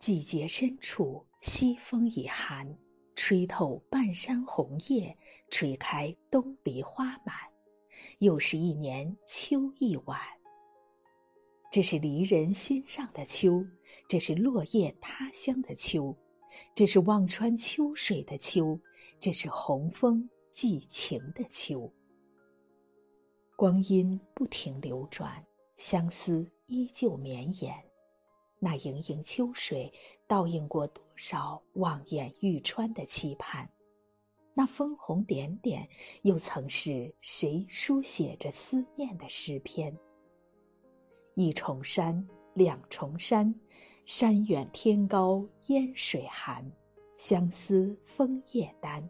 季节深处，西风已寒，吹透半山红叶，吹开东篱花满。又是一年秋意晚。这是离人心上的秋，这是落叶他乡的秋，这是望穿秋水的秋，这是红枫寄情的秋。光阴不停流转，相思依旧绵延。那盈盈秋水，倒映过多少望眼欲穿的期盼？那枫红点点，又曾是谁书写着思念的诗篇？一重山，两重山，山远天高烟水寒，相思枫叶丹。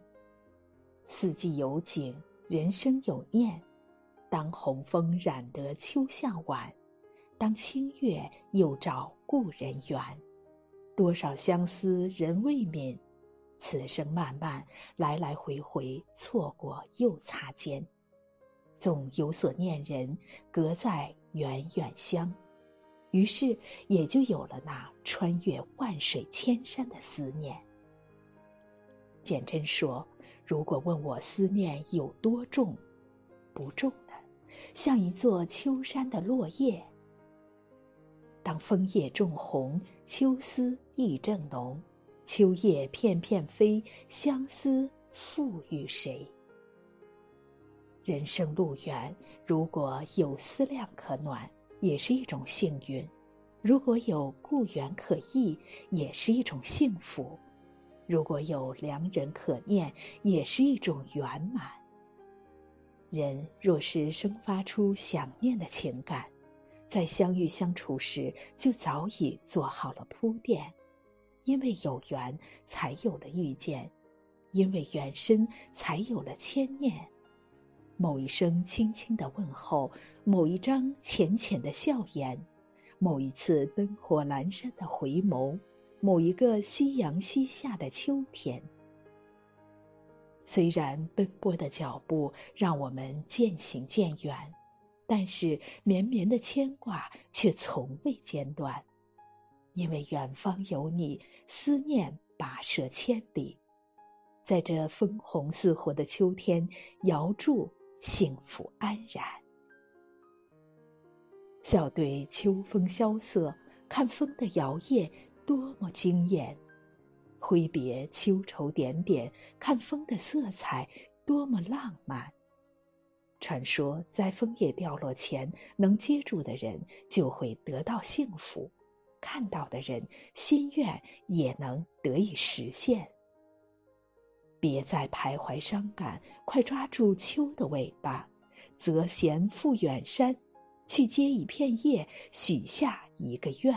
四季有景，人生有念。当红枫染得秋向晚，当清月又照故人圆，多少相思人未泯，此生漫漫来来回回，错过又擦肩，总有所念人，隔在远远乡，于是也就有了那穿越万水千山的思念。简真说：“如果问我思念有多重，不重的。”像一座秋山的落叶，当枫叶重红，秋思意正浓，秋叶片片飞，相思付与谁？人生路远，如果有思量可暖，也是一种幸运；如果有故园可忆，也是一种幸福；如果有良人可念，也是一种圆满。人若是生发出想念的情感，在相遇相处时就早已做好了铺垫，因为有缘才有了遇见，因为缘深才有了牵念。某一声轻轻的问候，某一张浅浅的笑颜，某一次灯火阑珊的回眸，某一个夕阳西下的秋天。虽然奔波的脚步让我们渐行渐远，但是绵绵的牵挂却从未间断，因为远方有你，思念跋涉千里，在这枫红似火的秋天，遥祝幸福安然。笑对秋风萧瑟，看风的摇曳，多么惊艳。挥别秋愁点点，看风的色彩多么浪漫。传说在枫叶掉落前，能接住的人就会得到幸福，看到的人心愿也能得以实现。别再徘徊伤感，快抓住秋的尾巴，择贤赴远山，去接一片叶，许下一个愿。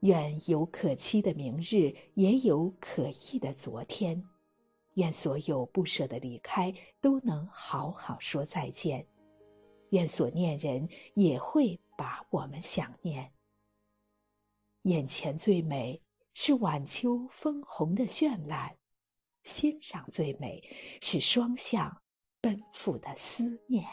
愿有可期的明日，也有可忆的昨天。愿所有不舍的离开，都能好好说再见。愿所念人也会把我们想念。眼前最美是晚秋枫红的绚烂，欣赏最美是双向奔赴的思念。